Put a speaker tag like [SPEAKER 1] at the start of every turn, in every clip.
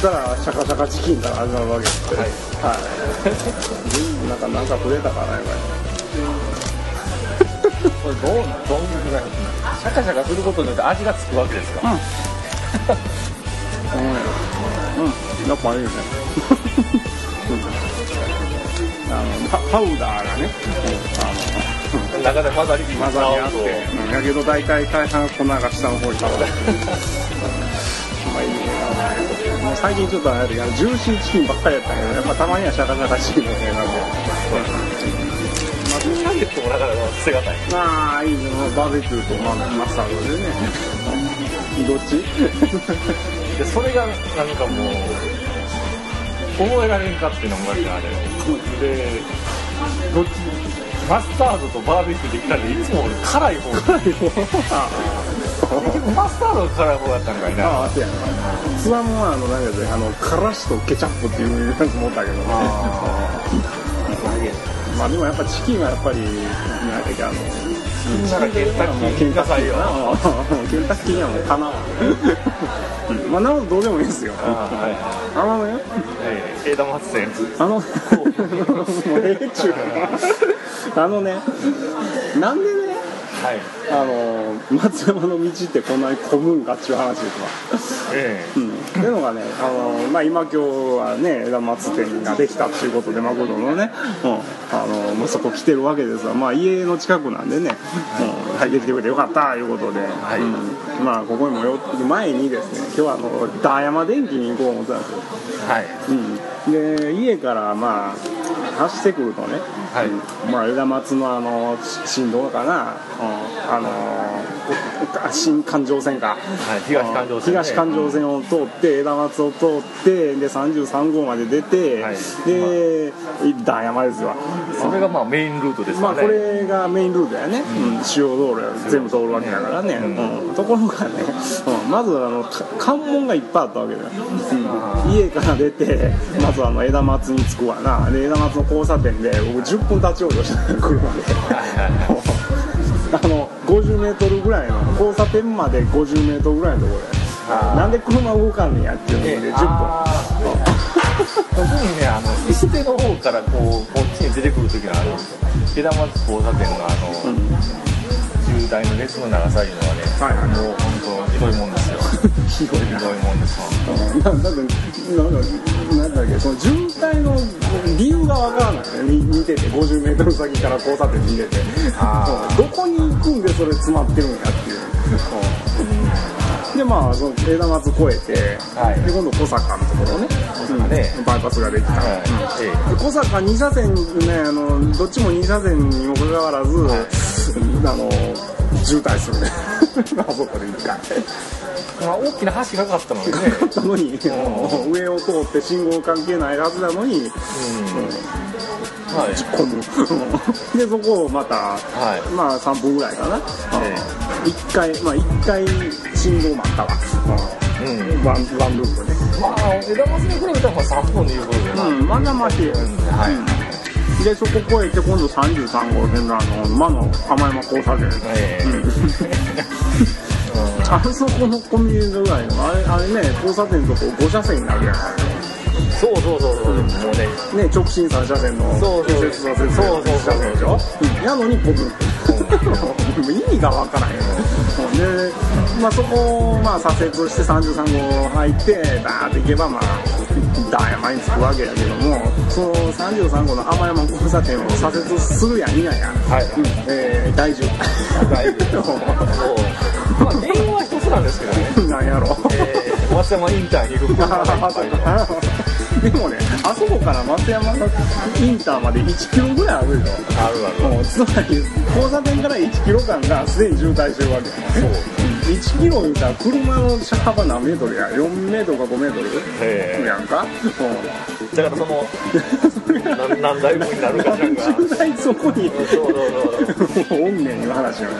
[SPEAKER 1] マクドって言ったらシャカシャカチキンから始まるわけです。
[SPEAKER 2] はい。
[SPEAKER 1] はい。なんかなんか触れたかなやっぱ
[SPEAKER 2] これど うどういうふうなシャカシャカすることによって味がつくわけですか、
[SPEAKER 1] りうん。うん。やっぱいいね。うん。あのパパウダーがね、うん、あの
[SPEAKER 2] 中で混ざり
[SPEAKER 1] 混ざり合って、うん、やけど大体大半粉が下の方にたまるまあいいねもう最近ちょっとあれだけどジューシーチキンばっかりやったけどやっぱたまにはシャカシャカチキンもねなんで、
[SPEAKER 2] シャゲットもなかなか捨て。がたい
[SPEAKER 1] まあいいねバーベキューと、まあ、マスタードでね。どっち？
[SPEAKER 2] でそれがなんかもう覚えられんかっていうのもあれ。でどっち？マスタードとバーベキューできたんでいつも俺辛い方？結局マスタードが辛い方だ。ったんかいな
[SPEAKER 1] ああそうや。なツワムはあの何だっけあのからしとケチャップっていうやつもおったけど。ねまあでもやっぱチキンはやっぱり何だっけあの
[SPEAKER 2] ならケンタッキー
[SPEAKER 1] ケンタッキー。
[SPEAKER 2] よ
[SPEAKER 1] やなケンタッキーにはもうかな まあなのどうでもいいですよ。
[SPEAKER 2] あ
[SPEAKER 1] のね。
[SPEAKER 2] えー枝松線
[SPEAKER 1] あの もうええっちゅう。かなあのね。なんでね
[SPEAKER 2] はい。
[SPEAKER 1] あの松山の道ってこんなに混むんかっちゅう話ですわ。
[SPEAKER 2] え
[SPEAKER 1] うん、っていうのがね、あのまあ、今今日はね枝松店ができたっていうことでマクドのね、うん、あのもうそこ来てるわけですわ、まあ、家の近くなんでね、うん。はい、できてくれてよかったいうことで、
[SPEAKER 2] はい。
[SPEAKER 1] うん。まあここにもよ前にですね今日はあのダーヤマ電機に行こう思ってたんですよ、
[SPEAKER 2] えはい。
[SPEAKER 1] うん、で家からまあ走ってくるとね、
[SPEAKER 2] はい。
[SPEAKER 1] うん。まあ、枝松のあの振動かな、うん、あの新環状線か、
[SPEAKER 2] はい東環状線ね。
[SPEAKER 1] 東環状線を通って枝松を通ってで33号まで出て、
[SPEAKER 2] はい。
[SPEAKER 1] で段山ですわ
[SPEAKER 2] それがまあメインルートです
[SPEAKER 1] まあこれがメインルートやね、うん。主要道路や全部通るわけだからね、うん。ところがね、うん。まずあのか関門がいっぱいあったわけだよ、うん。家から出てまずあの枝松に着くわな。で枝松の交差点で僕10分立ち往生した。の車であの50メートルぐらいの交差点まで50メートルぐらいのところ
[SPEAKER 2] あー。
[SPEAKER 1] でなんで車動かんねやっていうので10分。
[SPEAKER 2] 特にねあの石手の方からこうこっちに出てくる時があるんですよ。枝松交差点のあの、渋滞の列の長さいうのはね、
[SPEAKER 1] はいはい。
[SPEAKER 2] もう本当ひどいもんですよ。
[SPEAKER 1] ひどいな
[SPEAKER 2] ひどいもんですわ
[SPEAKER 1] ななんかなんかなんだっけその渋滞の理由がわからないねみ見てて 50m 先から交差点見て。てどこに行くんでそれ詰まってるんやっていう、うんでまあその枝松越えて、
[SPEAKER 2] はい。
[SPEAKER 1] で今度小坂のところね。うん。バイパスができた、
[SPEAKER 2] はい。
[SPEAKER 1] うん。
[SPEAKER 2] え
[SPEAKER 1] で小坂2車線ねあのどっちも2車線にもかかわらず、あの渋滞するね。あそこで一回。
[SPEAKER 2] えまあ、大きな橋がかったのにね。
[SPEAKER 1] あったのに上を通って信号関係ないはずなのに。
[SPEAKER 2] はい。
[SPEAKER 1] 混むでそこをまた、
[SPEAKER 2] はい。
[SPEAKER 1] まあ3分ぐらいかな、
[SPEAKER 2] え
[SPEAKER 1] 1回まあ1回信号待ったわ、
[SPEAKER 2] うん。
[SPEAKER 1] ワンワンループね
[SPEAKER 2] まあ枝松に比べたらまあ3分でいうことでまあ
[SPEAKER 1] うんまだまし
[SPEAKER 2] はい、
[SPEAKER 1] でそこ越えて今度33号線のあの魔の浜山交差点
[SPEAKER 2] ええ
[SPEAKER 1] あそこのコンビニぐらいのあれあれね交差点のとこ5車線になるやん
[SPEAKER 2] そうそうそうそう、もうね。
[SPEAKER 1] ね直進3車線の。
[SPEAKER 2] そうそう
[SPEAKER 1] 右折左折
[SPEAKER 2] そうそうそう
[SPEAKER 1] 1車線でしょ、うん、やのに混む意味がわからん。よで、まあ、そこをまあ左折して33号入ってバーって行けばまあダーヤマに着くわけやけどもその33号の浜山交差点を左折するやいなや、
[SPEAKER 2] はい。
[SPEAKER 1] うんえー、大丈
[SPEAKER 2] 大丈夫。まあ原因は一つなんですけどね。
[SPEAKER 1] 夫 なんやろ。
[SPEAKER 2] えー、松山インターにいる車がいっぱい
[SPEAKER 1] でもねあそこから松山のインターまで1キロぐらいあるでしょ
[SPEAKER 2] あるある。
[SPEAKER 1] もうつまり交差点から1キロ間がすでに渋滞してるわけそう。1キロ見たら車の車幅何メートルや？4メートルか5メートル？やんか？
[SPEAKER 2] だからその何何台分になるかしらんが
[SPEAKER 1] 渋滞そこに。
[SPEAKER 2] そうそうそう
[SPEAKER 1] おんねんいう話よね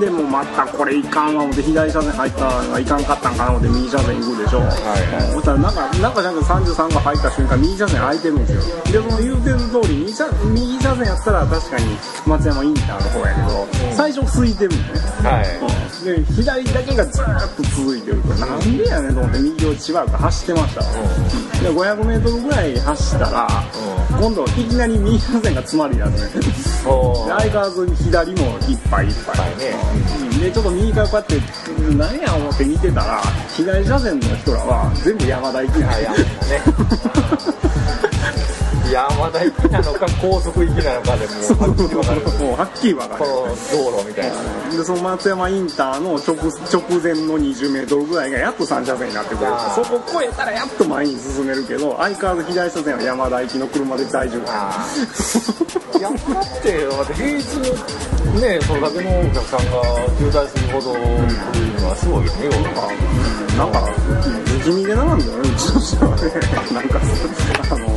[SPEAKER 1] でもまたこれいかんわ思って左車線入ったのがいかんかったんかな思って右車線行くでしょ、
[SPEAKER 2] いはい。
[SPEAKER 1] そしたらなんかなんかなく33号入った瞬間右車線空いてるんですよでその言うてる通り右車右車線やったら確かに松山インターの方やけど、最初空いてるんね。
[SPEAKER 2] はい。
[SPEAKER 1] で左だけがずーっと続いてるからなんでやねんと思って右をしばらく走ってましたわ。で 500m ぐらい走ったら今度いきなり右車線が詰まりだすね。相変わらず左もいっぱいいっぱい。
[SPEAKER 2] はいね
[SPEAKER 1] うん。でちょっと右からこうやってうん何や思って見てたら左車線の人らは全部山田行きなん
[SPEAKER 2] あ
[SPEAKER 1] や
[SPEAKER 2] ね 山田行きなのか高速行きなのかでもうはっきり分かる。
[SPEAKER 1] もうはっきり分か
[SPEAKER 2] こ
[SPEAKER 1] る。
[SPEAKER 2] の道路みたいな。
[SPEAKER 1] でその松山インターの直直前の 20m ぐらいがやっと3車線になってくるそこ越えたらやっと前に進めるけど相変わらず左車線は山田行きの車で大丈夫。
[SPEAKER 2] ああ山田ってだって平日ねそれだけのお客さんが渋滞するほど来るのはすごいよね
[SPEAKER 1] なんか不気味でなんだよねうちとしてはね。なんかあの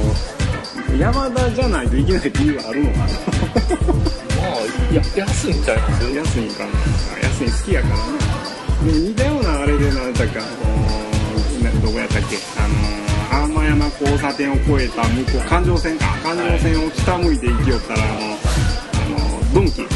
[SPEAKER 1] 山田じゃないといけない理由はあるのかな？
[SPEAKER 2] まあいや安いんちゃいます？
[SPEAKER 1] 安いんかな？安い好きやからね。でも似たようなあれで何だっけあのなどこやったっけ？あの天山交差点を越えた向こう環状線か。環状線を北向いて行きよったらあのあのドンキドンキ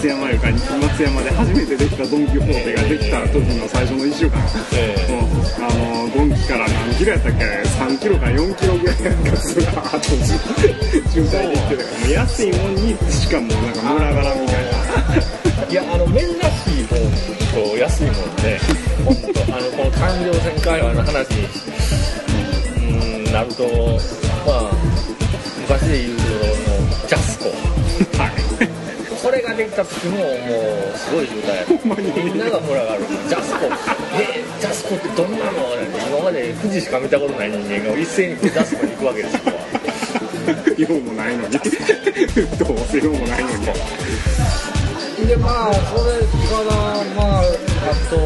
[SPEAKER 1] 松山か松山で初めてできたドン・キホーテができた時の最初の1週間。
[SPEAKER 2] ええ。
[SPEAKER 1] うんあのドンキから何キロやったっけ？3キロか4キロぐらいなんかずらーっと渋滞できてたから。もう安いもんにしかもうなんか群がらみたいな。い
[SPEAKER 2] やあの珍しいもんと安いもんね本当あのこの環状線界隈の話にうんなるとまあ昔で言うとのジャスコ。
[SPEAKER 1] はい
[SPEAKER 2] これができた時ももうすごい渋滞やった。
[SPEAKER 1] ほんまに
[SPEAKER 2] みんなが群がるジャスコえジャスコってどんなの今まで富士しか見たことない人間が一斉にジャスコに行くわけですよ
[SPEAKER 1] 用もないのにどうせ用もないのに
[SPEAKER 2] でまあそれからまああと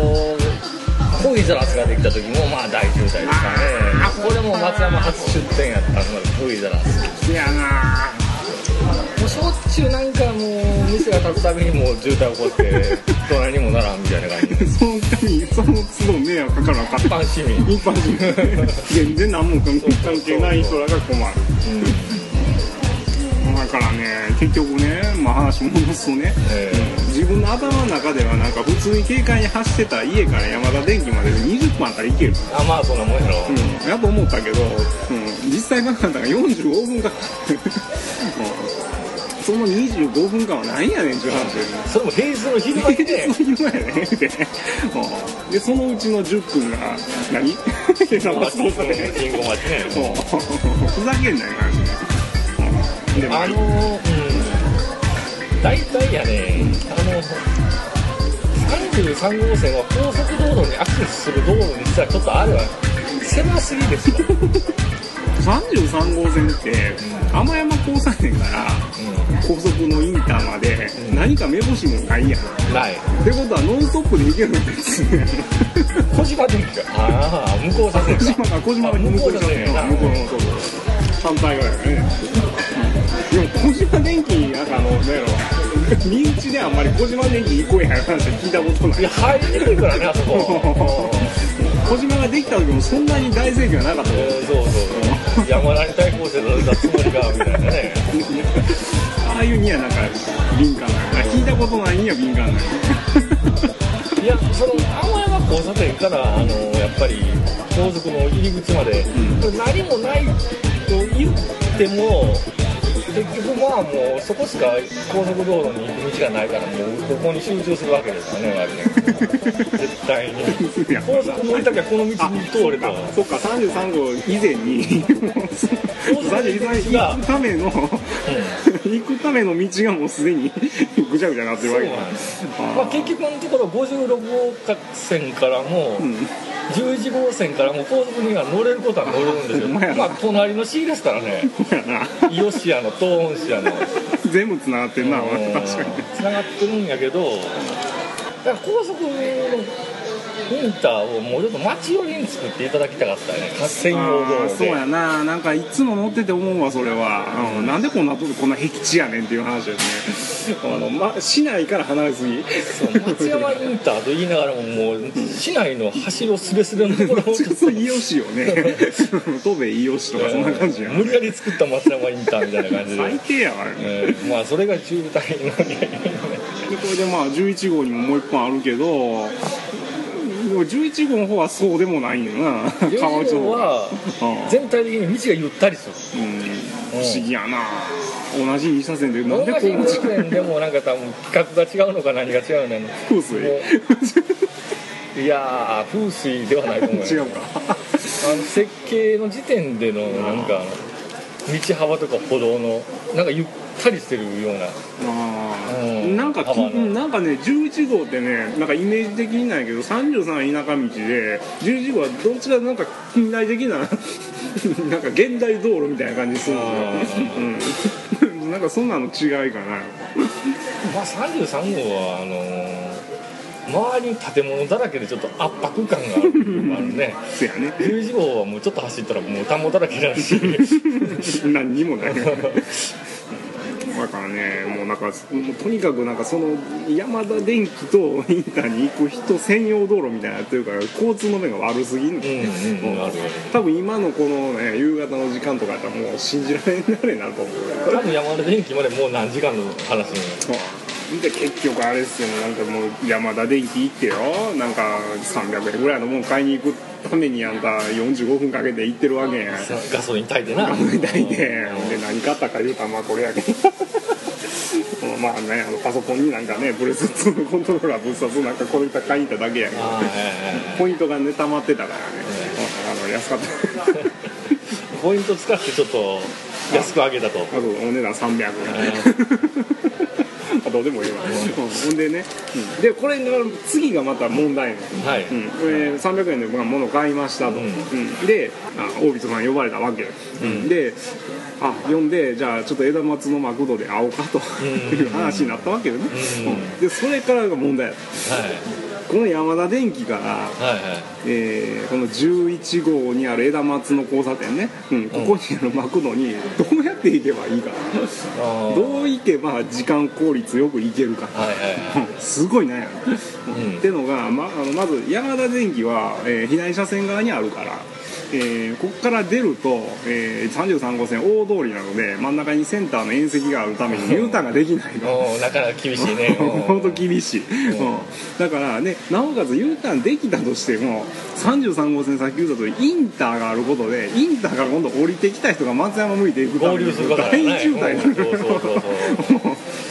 [SPEAKER 2] トイザラスができた時もまあ大渋滞でしたね。これも松山初出店やったのがトイザラス。
[SPEAKER 1] いやな
[SPEAKER 2] もうしょっちゅうなんかもう店が立つたびにもう渋滞起こって 隣にもならんみたいな感じで
[SPEAKER 1] そのためにその都度迷惑かからなかっ
[SPEAKER 2] 一
[SPEAKER 1] た
[SPEAKER 2] 般市民。
[SPEAKER 1] 一般人全然何も関係ない人らが困る。だからね結局ね、まあ、話戻すとね、
[SPEAKER 2] え
[SPEAKER 1] うん自分の頭の中ではなんか普通に軽快に走ってた家から山田電機までで20分あったらいける、
[SPEAKER 2] あまあそんなもんやろ、
[SPEAKER 1] うん、やと思ったけど、うん、実際考えたら45分かかる、う んその25分間は何やねんっていう話で
[SPEAKER 2] それも平日の昼間にね。
[SPEAKER 1] そういうのやね。って、うんでそのうちの10分が何？
[SPEAKER 2] ね
[SPEAKER 1] ふざけんなよ話ね、うん、で。も
[SPEAKER 2] あのうん。大体やねあの33号線は高速道路にアクセスする道路にしたらちょっとあるわ。狭すぎですよ、
[SPEAKER 1] 33号線って天山交差点から高速のインターまで
[SPEAKER 2] うん。
[SPEAKER 1] 何か目星もないやん。
[SPEAKER 2] うん、ない。
[SPEAKER 1] ってことはノンストップで行けるんですね。
[SPEAKER 2] 小島電機か。ああ向こう車線
[SPEAKER 1] 小島
[SPEAKER 2] か
[SPEAKER 1] が小島が
[SPEAKER 2] あ向こう車線やな
[SPEAKER 1] 向こうのそう反対側やね。でも小島電機なんかあのなんやろ。身内であんまり小島電機行こうや話聞いたことない。
[SPEAKER 2] いや入りにくいからねあそこ
[SPEAKER 1] 小島ができた時もそんなに大盛況はなかった。
[SPEAKER 2] うんそうそうそう。山田に対抗してたつもりがみたいなね。
[SPEAKER 1] ああいうにはなんか敏感な。の聞いたことないには敏感な。の
[SPEAKER 2] いやその天山交差点からあのやっぱり高速の入り口まで、これ何もないと言っても結局まあもうそこしか高速道路に行く道がないからもうここに集中するわけですよね割ね絶対に高速乗りたきゃこの道に通れたわ
[SPEAKER 1] そっか。33号以前に33号行くための行くための道がもうすでにぐちゃぐちゃになってるわけ
[SPEAKER 2] なんです。まあ、結局のところ56号線からも、
[SPEAKER 1] うん
[SPEAKER 2] 11号線からも高速には乗れることは乗れるんですよ。
[SPEAKER 1] ま
[SPEAKER 2] あ隣の市ですからね。
[SPEAKER 1] そうやな。
[SPEAKER 2] 伊予市やの東温市やの。
[SPEAKER 1] 全部つながってんな確かに。
[SPEAKER 2] つながってるんやけどだから高速のインターをもうちょっと街寄りに作っていただきたかったね。専用道
[SPEAKER 1] そうやな。なんかいつも乗ってて思うわそれは、うん、なんでこんなとここんな僻地やねんっていう話ですね。あの、ま、市内から離れすぎ。
[SPEAKER 2] そう松山インターと言いながらももう市内の橋のすれすれのところを。
[SPEAKER 1] ちょっと伊予市よね。戸部伊予市とかそんな感じや。
[SPEAKER 2] 無理やり作った松山インターみたいな感じで。
[SPEAKER 1] 最低やわ、ね、
[SPEAKER 2] えーまあそれが渋滞の原因
[SPEAKER 1] でこれでまあ11号にももう一本あるけどでも11号の方はそうでもないよな
[SPEAKER 2] 川内
[SPEAKER 1] 11号
[SPEAKER 2] は
[SPEAKER 1] うん。
[SPEAKER 2] 全体的に道がゆったりする。
[SPEAKER 1] うん。不思議やな。同じ2車線でなん
[SPEAKER 2] 同じ
[SPEAKER 1] でこう
[SPEAKER 2] 運転でもなんか多分規格が違うのか何が違うのか
[SPEAKER 1] 風水。
[SPEAKER 2] いやー風水ではないと思うよ。
[SPEAKER 1] 違うか。
[SPEAKER 2] あの設計の時点でのなんか道幅とか歩道のなんかゆったりしてるような。
[SPEAKER 1] なんかなんかね11号ってねなんかイメージ的になんやけど33田舎道で11号はどっちかなんか近代的な なんか現代道路みたいな感じするんですよ、うん、なんかそんなの違いかな。
[SPEAKER 2] まあ33号はあのー周りに建物だらけでちょっと圧迫感があるね。
[SPEAKER 1] せやね。
[SPEAKER 2] 11号はもうちょっと走ったらもう田んぼだらけだし。
[SPEAKER 1] 何にもないだからねもうなんかもうとにかくなんかその山田電機とインターに行く人専用道路みたいになってるから交通の便が悪すぎんの、
[SPEAKER 2] うんうんうんあるある。
[SPEAKER 1] 多分今のこの、ね、夕方の時間とかやったらもう信じられないなると思う
[SPEAKER 2] 多分山田電機までもう何時間の話に
[SPEAKER 1] で結局あれですよなんかもう山田電機行ってよ。なんか300円ぐらいのもん買いに行くためにあんた45分かけて行ってるわけ。やん
[SPEAKER 2] ガソリン炊いてな。
[SPEAKER 1] みたいでで何買ったか言うたらまあこれやけど。まあねあのパソコンになんかねブレス2のコントローラーぶっ刺すなんかこれ買いに行っただけやけど。
[SPEAKER 2] ああはいはいはい
[SPEAKER 1] ポイントがね溜まってたからね、あの安かった。
[SPEAKER 2] ポイント使ってちょっと安く上げたと。
[SPEAKER 1] あとお値段300円。あどうでもいいわ、うんほんでね、うんでこれが次がまた問題ね
[SPEAKER 2] はい。
[SPEAKER 1] うん、これ300円でまあ物買いましたと、であ大人さん呼ばれたわけ、うん。であ呼んでじゃあちょっと枝松のマクドで会おうかと。
[SPEAKER 2] うん。
[SPEAKER 1] いう話になったわけよね、でそれからが問題やった。
[SPEAKER 2] はい
[SPEAKER 1] この山田電機から、
[SPEAKER 2] はいはい。
[SPEAKER 1] えーこの11号にある枝松の交差点ね、うん、ここにあるマクドにどうやって行けばいいか。
[SPEAKER 2] あー。
[SPEAKER 1] どう行けば時間効率よく行けるか。
[SPEAKER 2] はいはいはい。
[SPEAKER 1] う んすごい悩む、
[SPEAKER 2] うん。
[SPEAKER 1] ってのがまあのまず山田電機は、えー左車線側にあるから、えーここから出ると、えー33号線大通りなので真ん中にセンターの縁石があるために U ターンができないの。
[SPEAKER 2] おーなかなか厳しいね。
[SPEAKER 1] 本当厳しい、うん。だからねなおかつ U ターンできたとしても33号線さっき言った通りインターがあることでインターから今度降りてきた人が松山向いていくために大
[SPEAKER 2] ね。
[SPEAKER 1] 渋滞になる。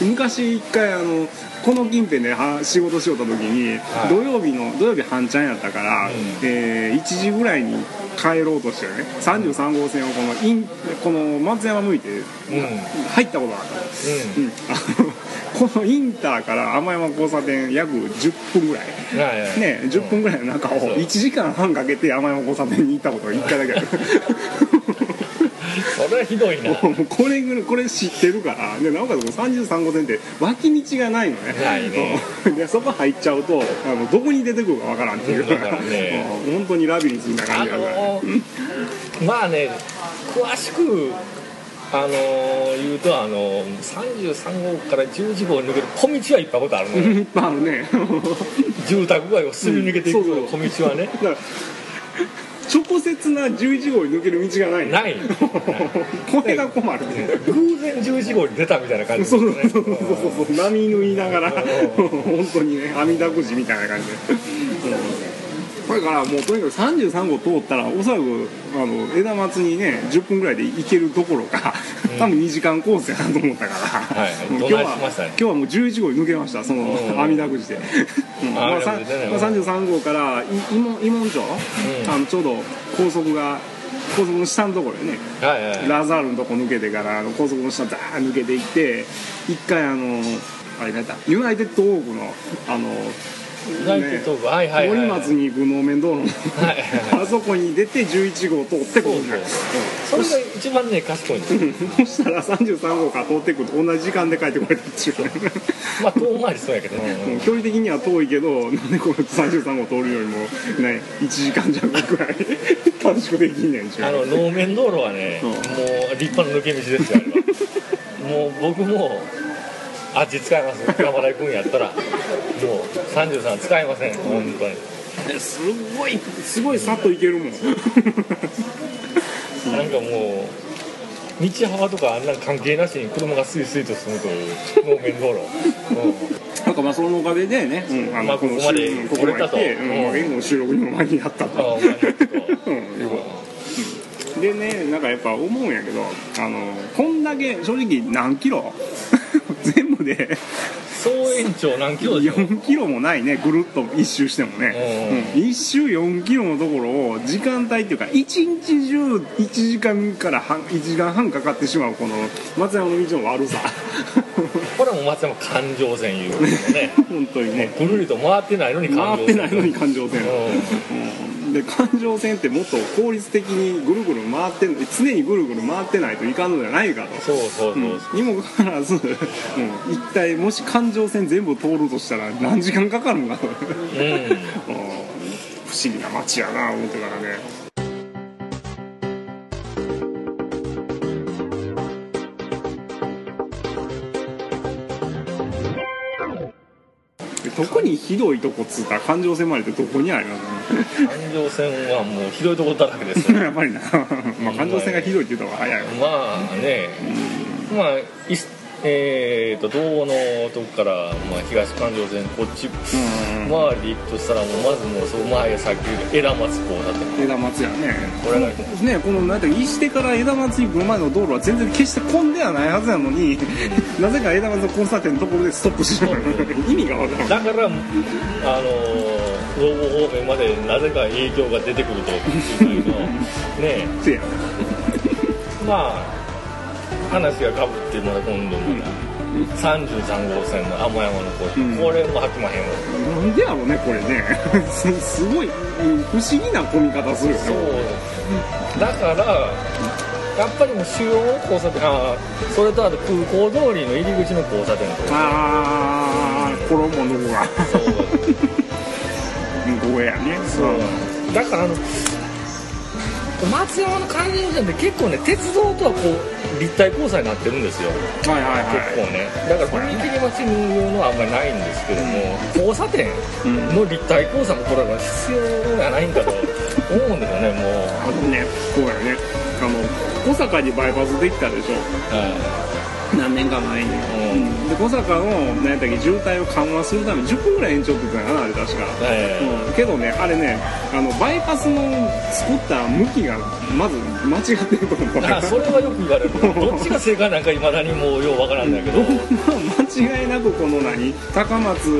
[SPEAKER 1] 昔一回あのこの近辺では仕事しよった時に、
[SPEAKER 2] はい。
[SPEAKER 1] 土曜日の土曜日半ちゃんやったから、えー1時ぐらいに帰ろうとしてね33号線をこのインこの松山向いて入ったことがあったの、うん。あの このインターから天山交差点約10分ぐらい。ね10分ぐらいの中を
[SPEAKER 2] そう。
[SPEAKER 1] 1時間半かけて天山交差点に行ったことが1回だけある
[SPEAKER 2] それはひどいな。
[SPEAKER 1] もうこれぐらいこれ知ってるから。でなおかつこの33号線って脇道がないのね。
[SPEAKER 2] ないね。
[SPEAKER 1] う んでそこ入っちゃうとあのどこに出てくるかわからんっていう。
[SPEAKER 2] からね。
[SPEAKER 1] うん本当にラビリンスみたいな
[SPEAKER 2] あ
[SPEAKER 1] 感じだから、
[SPEAKER 2] のーまあね詳しくあのー言うとあのー33号から11号に抜ける小道はいっぱいことあるのよ。
[SPEAKER 1] いっぱいあるね。
[SPEAKER 2] 住宅街をすり抜けていく
[SPEAKER 1] うんそう
[SPEAKER 2] 小道はね。
[SPEAKER 1] だから直接な11号に抜ける道がない。の
[SPEAKER 2] ない。
[SPEAKER 1] これが困るね
[SPEAKER 2] 偶然11号に出たみたいな感じね。
[SPEAKER 1] そうそうそうそう波縫いながら。
[SPEAKER 2] うん。
[SPEAKER 1] 本当にね網だくじみたいな感じで、うんだからもうとにかく33号通ったらおそらくあの枝松にね10分ぐらいで行けるところが多分2時間コースやなと思ったから、
[SPEAKER 2] はい
[SPEAKER 1] うん今日は
[SPEAKER 2] ね
[SPEAKER 1] 今日はもう11号に抜けましたその
[SPEAKER 2] うん。
[SPEAKER 1] 網だく じで、うんまあさ
[SPEAKER 2] 網だくじでね
[SPEAKER 1] まあ33号からい伊門伊門町、あのちょうど高速が高速の下のところでね
[SPEAKER 2] はいはい。はい
[SPEAKER 1] ラザールのとこ抜けてからあの高速の下ザーッ抜けていって一回あのあれなんだユナイテッドオークのあの
[SPEAKER 2] はいはいはい。
[SPEAKER 1] 森松に行く能面道路のあそこに出て11号通ってこ
[SPEAKER 2] そう
[SPEAKER 1] るね
[SPEAKER 2] そう。それが一番ね賢い。んですよ
[SPEAKER 1] そしたら33号から通ってくると同じ時間で帰ってこれたっていうね。
[SPEAKER 2] まあ遠回りそうやけど、
[SPEAKER 1] もう距離的には遠いけどなんでこの33号通るよりもね1時間弱ぐらい短縮できんねんちゅう
[SPEAKER 2] あの能面道路はね、
[SPEAKER 1] うん。
[SPEAKER 2] もう立派な抜け道ですよもう僕もあっち使います山田行くんやったら33使いません。本当に。
[SPEAKER 1] えすごい。すごいさっと行けるもん。
[SPEAKER 2] なんかもう道幅とかあんなん関係なしに車がスイスイと進むという能面道路、う
[SPEAKER 1] なんかまあそのおかげでね、うん、あ
[SPEAKER 2] まあここまで
[SPEAKER 1] 来
[SPEAKER 2] れたと。
[SPEAKER 1] うんまあ、言語の収録にも間に合ったと、
[SPEAKER 2] お前のこと。
[SPEAKER 1] うん、でねなんかやっぱ思うんやけどあのこんだけ正直何キロ？全部で。
[SPEAKER 2] 総延長何キロでしょ
[SPEAKER 1] 4キロもないねぐるっと一周してもね、うん、一周4キロのところを時間帯っていうか一日中1時間から半1時間半かかってしまうこの松山の道の悪さ
[SPEAKER 2] 松山環状線いうのね。
[SPEAKER 1] 本当にね。
[SPEAKER 2] ぐるりと回ってないのに環状線。
[SPEAKER 1] 回ってないのに環状線、
[SPEAKER 2] う
[SPEAKER 1] うん。で環状線ってもっと効率的にぐるぐる回ってん常にぐるぐる回ってないといかんのじゃないかと。
[SPEAKER 2] そうそうそう、
[SPEAKER 1] う。ん。にもかかわらず、うん、一体もし環状線全部通るとしたら何時間かかるのかと、うん。
[SPEAKER 2] うん。
[SPEAKER 1] 不思議な街やな思ってからね特にひどいとこっつうたら環状線までってどこにあります
[SPEAKER 2] 環状線はもうひどいところだらけですよ。
[SPEAKER 1] やっぱりな、まあ、環状線がひどいって言った方が早いわ。
[SPEAKER 2] まあね、まあいえー、と道のとこから、まあ、東環状線こっち
[SPEAKER 1] うん
[SPEAKER 2] 周りで行くとしたらもうまずもうその前さっき言う枝松交差点
[SPEAKER 1] 枝松やね。
[SPEAKER 2] これが
[SPEAKER 1] ねこのなんて石手から枝松に来る前の道路は全然決して混んではないはずなのに、なぜか枝松の交差点のところでストップしてしまう意味がわからん。
[SPEAKER 2] だからあの道後方面までなぜか影響が出てくるというの ね
[SPEAKER 1] せや。
[SPEAKER 2] まあ話がかぶってまだ今度まだ33号線の天山の方、
[SPEAKER 1] うん
[SPEAKER 2] これも飽きまへんわ。
[SPEAKER 1] なんでやろうねこれね。すすごいうん不思議な混み方するよね。
[SPEAKER 2] そう。だからやっぱりもう主要交差点あーそれとあと空港通りの入り口の交差点とか。
[SPEAKER 1] ああ衣のとこが。
[SPEAKER 2] そう。
[SPEAKER 1] ここやね。
[SPEAKER 2] そう。だからあの松山の環状線って結構ね鉄道とはこう立体交差になってるんですよ。
[SPEAKER 1] はいはいは
[SPEAKER 2] 結構ね。だから踏切待ちに言うのはあんまりないんですけども交差点
[SPEAKER 1] い、うん。
[SPEAKER 2] の立体交差もこれは必要やないんかと思うんですよねもう。
[SPEAKER 1] あのねこうやね。あの小坂にバイパスできたでしょ。
[SPEAKER 2] は
[SPEAKER 1] 何年か前に、
[SPEAKER 2] うん。
[SPEAKER 1] うん。で小坂の何やったっけ渋滞を緩和するために10分ぐらい延長って言ってたかなあれ確か、
[SPEAKER 2] いは
[SPEAKER 1] うん、けどねあれねあのバイパスの作った向きがまず間違ってると思う
[SPEAKER 2] いだからそれはよく言われる。どっちが正解なんかいまだにもうようわからんだけど。
[SPEAKER 1] まあ間違いなくこの何？高松、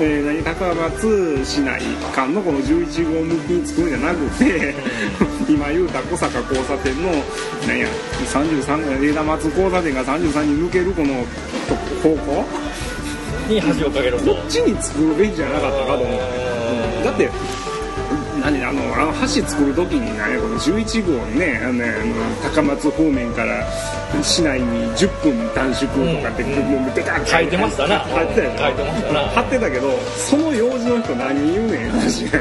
[SPEAKER 1] えー何？高松市内間のこの11号向きに作るんじゃなくて今言うた小坂交差点の何や？33枝松交差点が33に抜けるこの方向？
[SPEAKER 2] に橋を架けると。
[SPEAKER 1] こっちに作るべきじゃなかったかと思う。
[SPEAKER 2] うん。
[SPEAKER 1] だって何あのあの橋作る時にねこの11号にねあのねあの高松方面から市内に10分短縮とかって、
[SPEAKER 2] うん
[SPEAKER 1] もうベタッ
[SPEAKER 2] 書いてましたな。
[SPEAKER 1] 書いてたよ
[SPEAKER 2] 書いてましたな。
[SPEAKER 1] 貼ってたけどその用事の人何言うねん話が。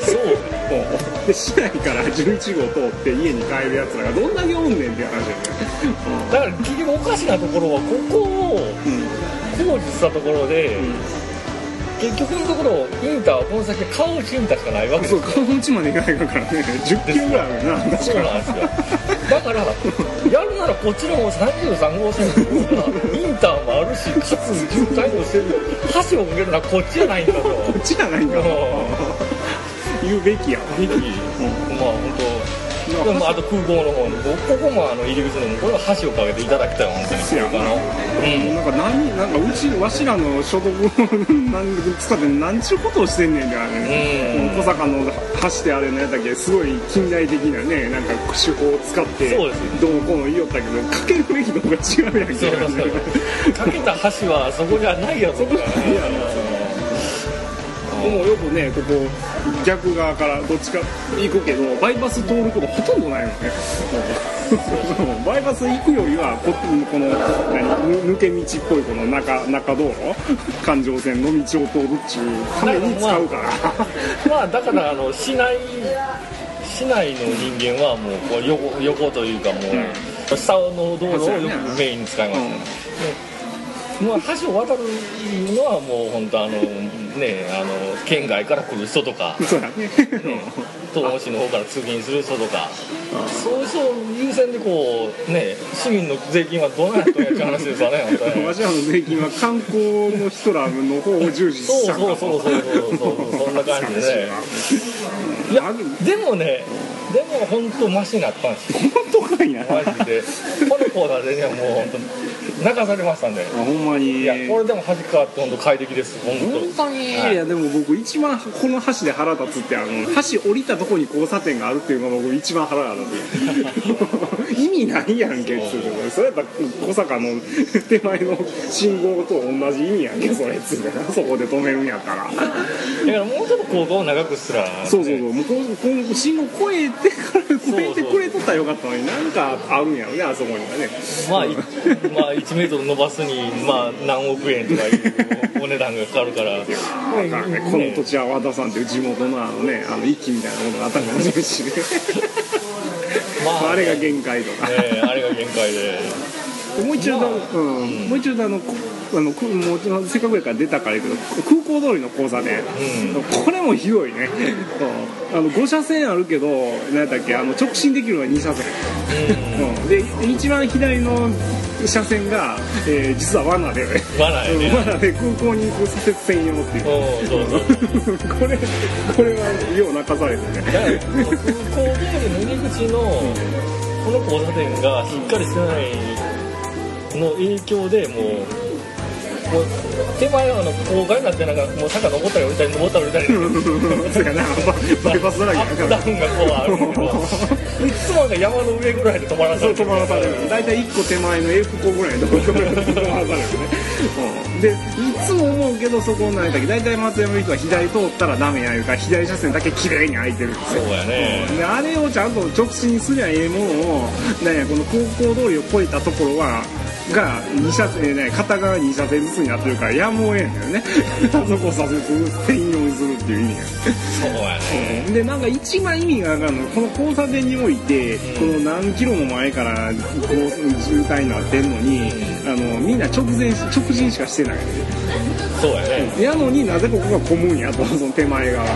[SPEAKER 2] そう。
[SPEAKER 1] で市内から11号通って家に帰るやつらがどんだけおんねんっていう話
[SPEAKER 2] だから結局おかしなところはここを工事したところで、結局のところインターはこの先顔内インターしかないわけです
[SPEAKER 1] そう
[SPEAKER 2] よ
[SPEAKER 1] 顔の内まで行かないからね。10キロぐらいあるよな確か。
[SPEAKER 2] そうなんですよだからやるならこっちの方33号線インターもあるしかつ渋滞もしてる橋を架けるのはこっちじゃないんだと
[SPEAKER 1] こっちじゃないんだ。言うべきや。わ
[SPEAKER 2] ミキまあ本当でもあと空港の方のここもあの入り口のこれは橋を架けていただきたい本当に
[SPEAKER 1] せやな。
[SPEAKER 2] うん。
[SPEAKER 1] なんか何なんかうちわしらの所得なん使って何ちゅうことをしてんねんってあれ、
[SPEAKER 2] うん。
[SPEAKER 1] 小坂の橋であれのやったっけすごい近代的なねなんか手法を使って
[SPEAKER 2] そうですよ。
[SPEAKER 1] どうのこうの言いよったけどかけるべきとこが違うやんけ。
[SPEAKER 2] そうそうそう。かけた橋はそこじゃないやつとか
[SPEAKER 1] そこじゃないやもよくねここ逆側からどっちか行くけどバイパス通ることほとんどないのねうんバイパス行くよりはここの抜け道っぽいこの中中道路環状線の道を通るっちゅうために使うから。
[SPEAKER 2] まあだからあの市内市内の人間はもうこう横横というかもう、下の道路をよくメインに使います。ね、でまあ、橋を渡るのはもう本当あのねあの県外から来る人とか、
[SPEAKER 1] そうだね
[SPEAKER 2] ね、東市の方から通勤する人とかそういう人を優先でこうね市民の税金はどうなっとんやって話ですよね 本当に。
[SPEAKER 1] わしらの税金は観光の人らの方を重視し
[SPEAKER 2] そう
[SPEAKER 1] ちゃう
[SPEAKER 2] そうそうそうそうそうそんな感じでね。いやでもねでも本当マシになったんですよ。
[SPEAKER 1] 本当かいな。
[SPEAKER 2] マジで。このコーナーでねもう本当泣かされましたんで
[SPEAKER 1] ほんまに。
[SPEAKER 2] いやこれでも端変わって本当快適です。本当。
[SPEAKER 1] 本当に、
[SPEAKER 2] はい。
[SPEAKER 1] い、やでも僕一番この橋で腹立つってあの橋降りたとこに交差点があるっていうのが僕一番腹が立つ。意味ないやんけっつうのそれやったら小坂の手前の信号と同じ意味やんけそれっつうのそこで止めるんやったら。
[SPEAKER 2] だからもうちょっと高校を長くすら。
[SPEAKER 1] そうそうそう。もうこうこう信号越えてから越えてくれとったらよかったのになんかあるんやろねあそこにはね。
[SPEAKER 2] まあ、いまあ1メートル伸ばすに、まあ、何億円とかいうお値段がかかるから。
[SPEAKER 1] わからんね。この土地は和田さんっていう地元のあのねあの一揆みたいなものがあったかもししね。
[SPEAKER 2] ま
[SPEAKER 1] あれが限界とか、
[SPEAKER 2] ええあれが限界で。
[SPEAKER 1] もう一度、
[SPEAKER 2] まあ
[SPEAKER 1] うん。もう一度あのこあのせっかくやから出たからいいけど空港通りの交差点、これもひどいね。うん。あの5車線あるけど何やったっけあの直進できるのは2車線、うん。で一番左の車線が、えー実は罠で、ね、
[SPEAKER 2] まだやね。
[SPEAKER 1] うん罠で空港に行く左折専用っていう。
[SPEAKER 2] うんそうそう。
[SPEAKER 1] これこれはよう泣かされてね。
[SPEAKER 2] 空港通りの入り口のこの交差点がしっかりしてないの影響でもうもう手前はあの高架になってなんかもう坂登ったり降りたり登ったり降りたり。
[SPEAKER 1] そうやなババイパスだら。け
[SPEAKER 2] アップダウンがこうあるけどいつもな山の上ぐらいで止まらされて
[SPEAKER 1] 止まらされる。大体1個手前の F 個ぐらいで止まらされる。ね、うん、でいつも思うけどそこなんだっけ大体松山の人は左通ったらダメやいうから左車線だけ綺麗に空いてるんですよ
[SPEAKER 2] そうやね。
[SPEAKER 1] であれをちゃんと直進すりゃええものをなんやこの高校通りを越えたところはが2車線ね片側2車線ずつになってるからやむをえんだよね。あそこ左折専用にするっていう意味が
[SPEAKER 2] そうやね。
[SPEAKER 1] でなんか一番意味が分かんないこの交差点において、この何キロも前からこう渋滞になってんのに、あのみんな直前直進しかしてない。
[SPEAKER 2] そうやね。
[SPEAKER 1] やのになぜここが混むんやとその手前側が。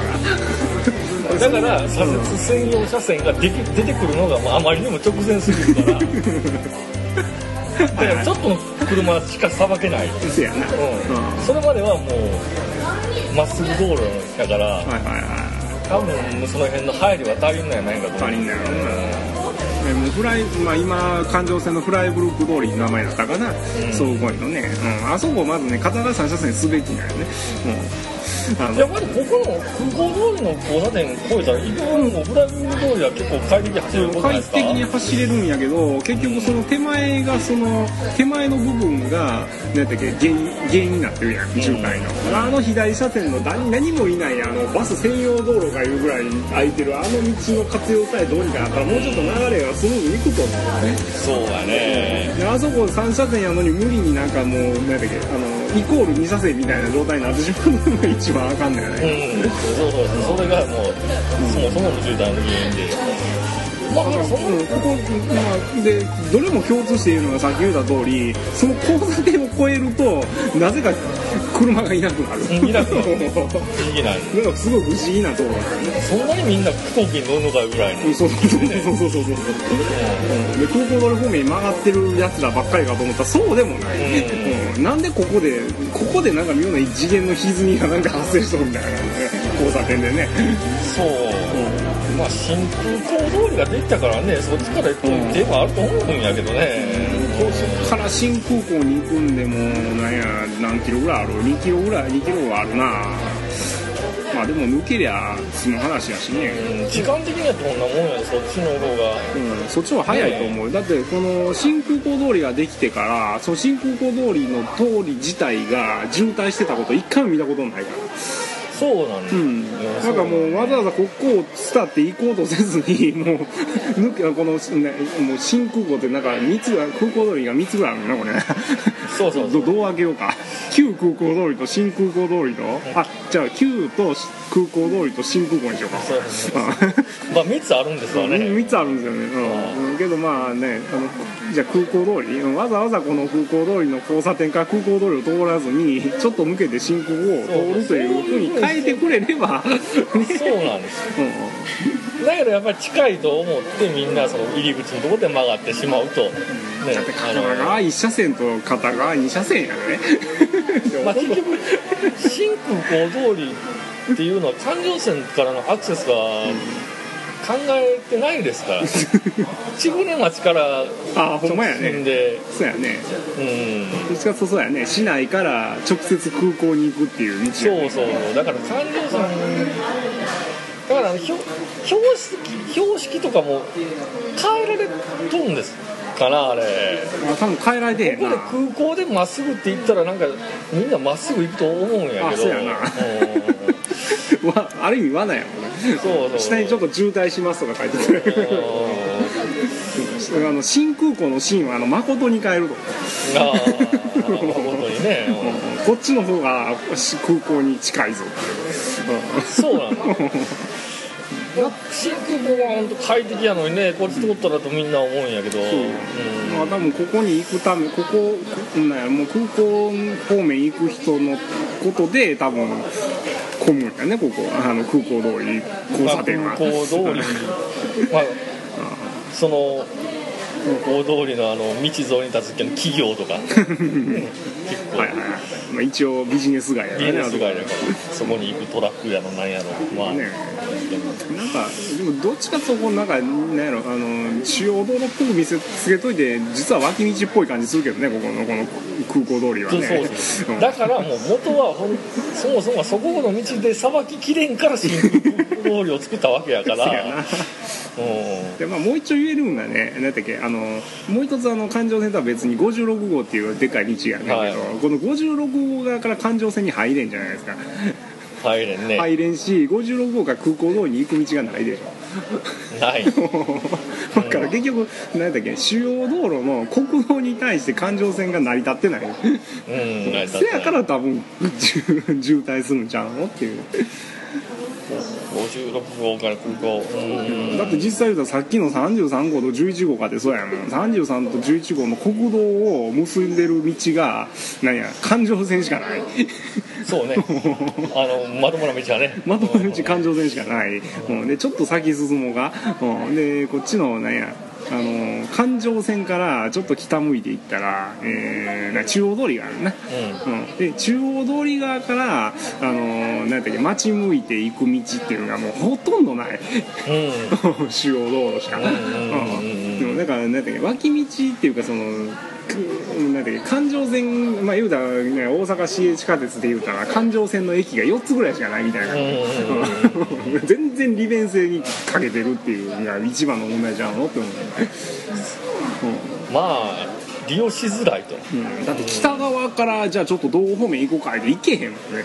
[SPEAKER 2] だから左折専用車線が出てくるのがもうあまりにも直前すぎるから ちょっとの車しかさばけない、うん、
[SPEAKER 1] せやな、うん。
[SPEAKER 2] それまではもうまっすぐ道路だから
[SPEAKER 1] はいはいは
[SPEAKER 2] 多分その辺の配慮は足りんのやないかと
[SPEAKER 1] 足りんのやろうでもうフライ、まあ、今環状線のフライブルック通りの名前だったかな、そうこいのね、うん、あそこまずね片側3車線すべきなんよね、うん、
[SPEAKER 2] やっぱりここの空港通りの交差点越えたら一本もフライブル通りは結構快適に走れることない
[SPEAKER 1] 快
[SPEAKER 2] ですか？
[SPEAKER 1] 適に走れるんやけど結局その手前がその手前の部分が何やったっけ原因原因になってるやん渋滞の、あの左車線の何何もいないあのバス専用道路がいうぐらい空いてるあの道の活用さえどうにかなったらもうちょっと流れがスムーズにいくと思うよね。
[SPEAKER 2] そうやね。
[SPEAKER 1] であそこ3車線やのに無理になんかもう何やったっけあのイコール2車線みたいな状態になってしまうのが一番あかんのよ
[SPEAKER 2] う
[SPEAKER 1] ね、
[SPEAKER 2] ん。そうそうそう。それがもうそもそもの渋滞の原因でまあ
[SPEAKER 1] うん、ここ、まあ、でどれも共通しているのがさっき言った通りその交差点を越えるとなぜか車がいなくなる。
[SPEAKER 2] うんいなくなる。不思議なん
[SPEAKER 1] なんかすごい不思議なところだよね。
[SPEAKER 2] そんなにみんな飛行機に乗るのかぐらいの。
[SPEAKER 1] そうそうそうそうそうそう。そううんで空港方面に曲がってるやつらばっかりかと思ったらそうでもない、うん。なんでここでここでなんか妙な次元の歪みがなんか発生しとるみたいなね。交差点でね。
[SPEAKER 2] そうまあ新空港通りができたからねそっちから行く手もあると思うんやけどね。
[SPEAKER 1] そっから新空港に行くんでもなんや何キロぐらいある？2キロぐらい2キロはあるな。まあでも抜けりゃ済む話やしね、
[SPEAKER 2] うん時間的にはどんなもんやそっちの方が。
[SPEAKER 1] うん、そっちの方が早いと思う、だってこの新空港通りができてからその新空港通りの通り自体が渋滞してたこと一回も見たことないから
[SPEAKER 2] そうなんです
[SPEAKER 1] うん、なんかもうわざわざここを伝って行こうとせずにもう 抜けこの、ね、もう新空港ってなんか3つが空港通りが3つぐらいあるのね。これ
[SPEAKER 2] そうそうそう。
[SPEAKER 1] どどう分けようか。旧空港通りと新空港通りとあじゃあ旧と空港通りと新空港にしようか。
[SPEAKER 2] そうそうそうまあ3つあるんですわね。
[SPEAKER 1] 3つあるんですよね、うん。うん。けどまあねあのじゃあ空港通りうんわざわざこの空港通りの交差点から空港通りを通らずにちょっと向けて新空港を通るというふうに変くれれば、ね
[SPEAKER 2] そうなんです。よ
[SPEAKER 1] うん
[SPEAKER 2] だけどやっぱり近いと思ってみんなその入り口のところで曲がってしまうと、ね
[SPEAKER 1] だって片側1車線と片側2車線やね。
[SPEAKER 2] まあ、結局新空港通りっていうのは環状線からのアクセスが考えてないですから。千船町から
[SPEAKER 1] あほんまやね。
[SPEAKER 2] で、
[SPEAKER 1] そうやね。
[SPEAKER 2] うん。
[SPEAKER 1] どっちかそうやね。市内から直接空港に行くっていう道やね。
[SPEAKER 2] そうそうだから環状線だから標標識標識とかも変えられとんですかなあれ。
[SPEAKER 1] あ多分変えられてへんな。
[SPEAKER 2] ここで空港でまっすぐって言ったらなんかみんなまっすぐ行くと思うんやけど。
[SPEAKER 1] あそうやな。
[SPEAKER 2] うん
[SPEAKER 1] わある意味罠やもんね。
[SPEAKER 2] そうそう。
[SPEAKER 1] 下にちょっと渋滞しますとか書いてて あの新空港の新はあの誠に変えると、
[SPEAKER 2] ああ本当にね。
[SPEAKER 1] う んこっちの方がし空港に近いぞって
[SPEAKER 2] そうなの。新空港は本当快適やのにねこっち通ったらとみんな思うんやけど、
[SPEAKER 1] う。ん。まあ、多分ここに行くためここなんやもう空港方面行く人のことで多分混むんやねここ。あの空港通り交差点は、
[SPEAKER 2] まあ空港通り まあその空港通りのあの道沿いに立つけど企業とか。結構。
[SPEAKER 1] はいはいはい、まあ、一応ビジネス街や
[SPEAKER 2] ビジネス街だ
[SPEAKER 1] あ
[SPEAKER 2] からそこに行くトラックやろなんやろまあ、
[SPEAKER 1] ね。なんかでもどっちかというとなんかなんやろあの主要道路っぽく見せつけといて実は脇道っぽい感じするけどねここのこの空港通りはね。
[SPEAKER 2] そうそう。
[SPEAKER 1] うん
[SPEAKER 2] だからもう元はほんそもそもそこの道でさばききれんから新空港通りを作ったわけやから。
[SPEAKER 1] でまあ、もう一丁言えるんだね何だっけあのもう一つあの環状線とは別に56号っていうでっかい道やねんけど、
[SPEAKER 2] はい。
[SPEAKER 1] この56号側から環状線に入れんじゃないですか
[SPEAKER 2] 入れんね、
[SPEAKER 1] 入れんし56号から空港通りに行く道がないでしょ。
[SPEAKER 2] ない。
[SPEAKER 1] だから結局何だっけ主要道路の国道に対して環状線が成り立ってない。せやから多分渋 渋滞するんちゃうのっていう。
[SPEAKER 2] 56号から空港。うん。
[SPEAKER 1] だって実際言うたらさっきの33号と11号かってそうやもん。33と11号の国道を結んでる道が何や環状線しかない
[SPEAKER 2] そうね。あのまともな道はね。
[SPEAKER 1] まともな道環状線しかない、うん、でちょっと先進もうが、うん、でこっちの何やあの環状線からちょっと北向いていったら、えーな中央通りがあるね、うん、で中央通り側からあの何やったっけ町向いていく道っていうのがもうほとんどない。
[SPEAKER 2] うん、うん
[SPEAKER 1] 主要道路しか、
[SPEAKER 2] うんうんうんうん
[SPEAKER 1] でもだから何だっけ脇道っていうかそのくなんだっけ環状線まあ言うたら、ね、大阪市営地下鉄で言うたら環状線の駅が4つぐらいしかないみたいな、
[SPEAKER 2] うんうんうん
[SPEAKER 1] うん。全然利便性に欠けてるっていうのが一番の問題じゃんのって思う、
[SPEAKER 2] まあ利用しづらいと。
[SPEAKER 1] うん。うんだって北側からじゃあちょっと道方面行こうかって行けへんもんね。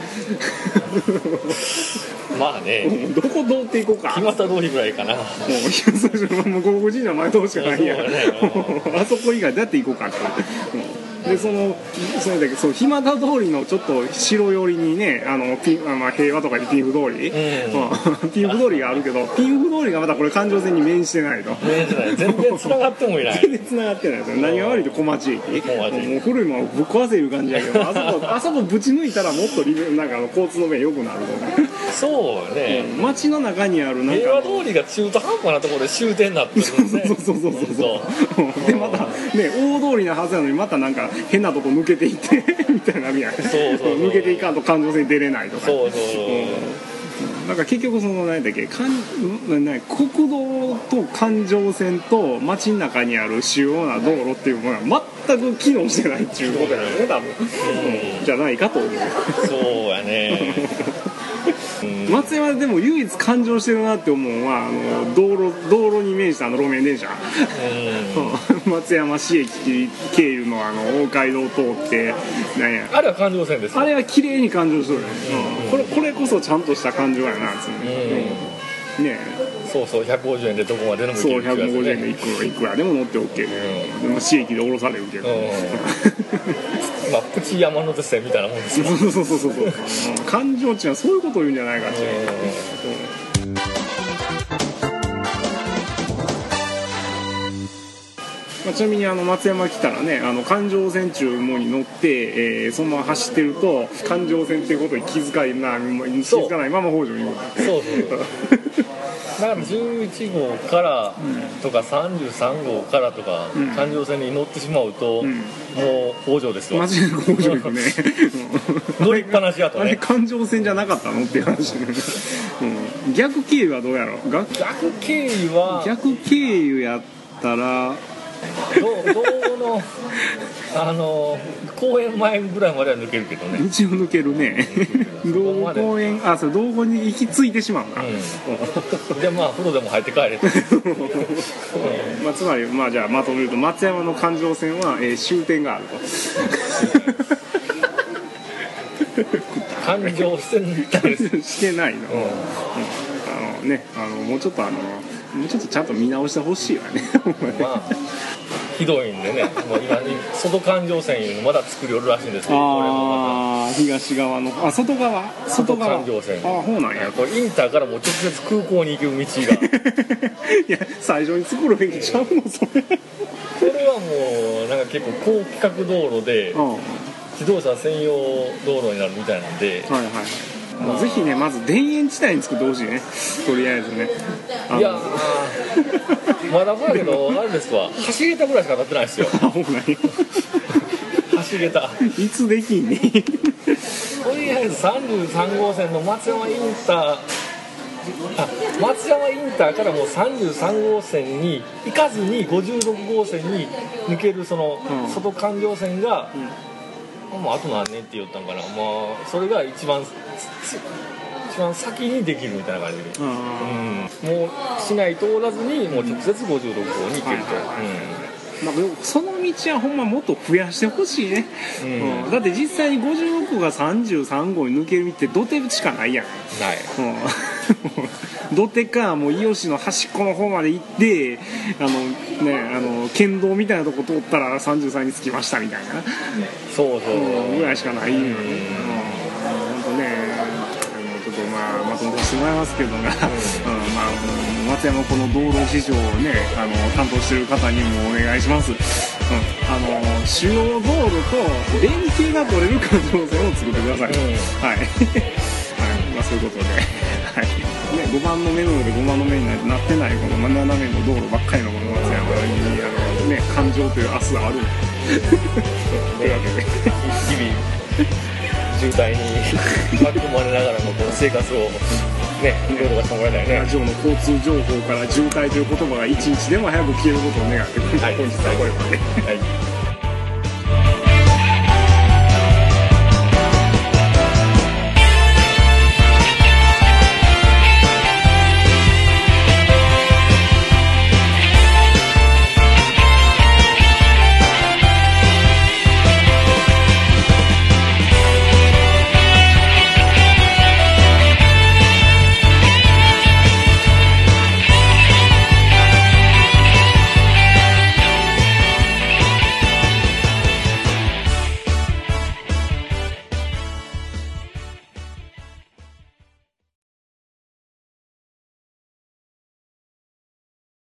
[SPEAKER 2] まあね。
[SPEAKER 1] どこ通って行こうか。
[SPEAKER 2] 木俣通りぐらいかな。
[SPEAKER 1] もういやそうそうもう神社前通るしかないや
[SPEAKER 2] ね
[SPEAKER 1] あそこ以外どうやって行こうかって、うんでそのそれだけそう暇田通りのちょっと城寄りにねあのピンあまあ平和とかでピンフ通り、
[SPEAKER 2] うん。
[SPEAKER 1] うん ピンフ通りがあるけどピンフ通りがまたこれ環状線に面してないと。
[SPEAKER 2] ねじゃない全然繋がってもいない。
[SPEAKER 1] 全然繋がってないですよ。何が悪いと小町駅。
[SPEAKER 2] 小町駅。
[SPEAKER 1] もう古いものぶっ壊せる感じやけど あそこあそこぶち抜いたらもっとなんか交通の便良くなる
[SPEAKER 2] そうね。
[SPEAKER 1] と街の中にあるなんか。
[SPEAKER 2] 平和通りが中途半端なところで終点になってるんですね。
[SPEAKER 1] そうそうそうそうそう。でまたね大通りなはずなのにまたなんか変なとこ抜けていって みたいなみたいな
[SPEAKER 2] そうそうそう。
[SPEAKER 1] 抜けていかんと環状線に出れないとか。
[SPEAKER 2] そうそうそう
[SPEAKER 1] なんか結局その何だっけかんな国道と環状線と街の中にある主要な道路っていうものが全く機能してないっていうことだよね多分、うん。じゃないかと思う。
[SPEAKER 2] そうやね。うん
[SPEAKER 1] 松山でも唯一環状してるなって思うのはあの道路道路に面したあの路面電車。
[SPEAKER 2] うん。
[SPEAKER 1] 松山市駅経由のあの大街道通ってなんや。
[SPEAKER 2] あれは環状線ですよ。
[SPEAKER 1] あれは綺麗に環状しとる。ね、うん。これこれこそちゃんとした環状やなつう
[SPEAKER 2] うん。
[SPEAKER 1] ね
[SPEAKER 2] そうそう150円でどこまででも行
[SPEAKER 1] そう
[SPEAKER 2] けるってやつ
[SPEAKER 1] 150円で
[SPEAKER 2] ね
[SPEAKER 1] いくらいくらでも乗って OK で、市駅で降ろされるけど、
[SPEAKER 2] うん まあプチ山手線みたいなもんですよ。
[SPEAKER 1] そうそうそうそうそう。うん環状値はそういうことを言うんじゃないかっていう、まあ、ちなみにあの松山来たらねあの環状線中もに乗って、えーそのまま走ってると環状線っていうことに気づかないな気づかないまま北条に
[SPEAKER 2] そうそうだ から11号からとか33号からとか
[SPEAKER 1] ん。
[SPEAKER 2] 環状線に乗ってしまうと、
[SPEAKER 1] ん。
[SPEAKER 2] もう北条ですわ。
[SPEAKER 1] 間違いなく北条行くね。う ん
[SPEAKER 2] 乗りっぱなしやと
[SPEAKER 1] あれ
[SPEAKER 2] ね
[SPEAKER 1] 環状線じゃなかったのっていう話、うん、逆経由はどうやろ逆
[SPEAKER 2] 逆経由は
[SPEAKER 1] 逆経由やったら
[SPEAKER 2] ど道のあの公園前ぐらいまでは抜けるけどね、
[SPEAKER 1] 一応抜けるね。道後公園あそう道後に行き着いてしまうな、
[SPEAKER 2] うん、でまあ風呂でも入って帰れと。
[SPEAKER 1] まあ、つまり、まあ、じゃあまとめると松山の環状線は、えー終点がある
[SPEAKER 2] 感情して
[SPEAKER 1] してないの,、うん。あのねあのもうちょっとあのもうちょっとちゃんと見直してほしいわね。
[SPEAKER 2] まあひどいんでね。もう今外環状線いうのまだ作りおるらしいんですけどこれもま
[SPEAKER 1] ああ東側の。あ外側？外側？
[SPEAKER 2] 環状線。
[SPEAKER 1] ああそうなんや。
[SPEAKER 2] たこれインターからもう直接空港に行ける道が。
[SPEAKER 1] いや最初に作るべきちゃうの？それ。
[SPEAKER 2] これはもうなんか結構高規格道路で自動車専用道路になるみたいなんで
[SPEAKER 1] はいもうぜひねまず田園地帯に作ってほしいね。とりあえずね。
[SPEAKER 2] いやーまだまだけどあれですわ。橋桁ぐらいしか立ってないですよ。
[SPEAKER 1] あほんまに。
[SPEAKER 2] 橋桁
[SPEAKER 1] いつできんね
[SPEAKER 2] とりあえず33号線の松山インターあ松山インターからもう33号線に行かずに56号線に抜けるその
[SPEAKER 1] うん。
[SPEAKER 2] 外環状線が、もうあと何年って言ったんかなまあそれが一番つ一番先にできるみたいな感じで、
[SPEAKER 1] あ
[SPEAKER 2] うん、もう市内通らずにもう直接56号に行けると、
[SPEAKER 1] はいまあ、でもその道はほんまもっと増やしてほしいね、
[SPEAKER 2] うん。
[SPEAKER 1] うん。だって実際に56が33号に抜ける道って土手しかないやん
[SPEAKER 2] うん。ない。
[SPEAKER 1] うん土手かもう伊予市の端っこの方まで行ってあのねあの県道みたいなとこ通ったら33に着きましたみたいな、
[SPEAKER 2] そうそう、
[SPEAKER 1] うんぐらいしかないよね、
[SPEAKER 2] うん。
[SPEAKER 1] うん、本当ねあのちょっとまあまとめさせてもらいますけどが、うん。まあうん松山この道路事情をねあの担当してる方にもお願いします、うん、あの主要道路と連携が取れる環状線を作ってください、
[SPEAKER 2] うん。
[SPEAKER 1] はい、はい。まあ、そういうことで、はいね、5番の目の上で5番の目になってないこの斜めの道路ばっかりのこの松山にあの、ね、環状という明日があるというわけで。
[SPEAKER 2] 日々渋滞に巻き込まれながらのこの生活をねいろいろかしてもらいたいね
[SPEAKER 1] ラジオの交通情報から渋滞という言葉が一日でも早く消えることを願って、
[SPEAKER 2] はい
[SPEAKER 1] 本日はこれまで。
[SPEAKER 2] はい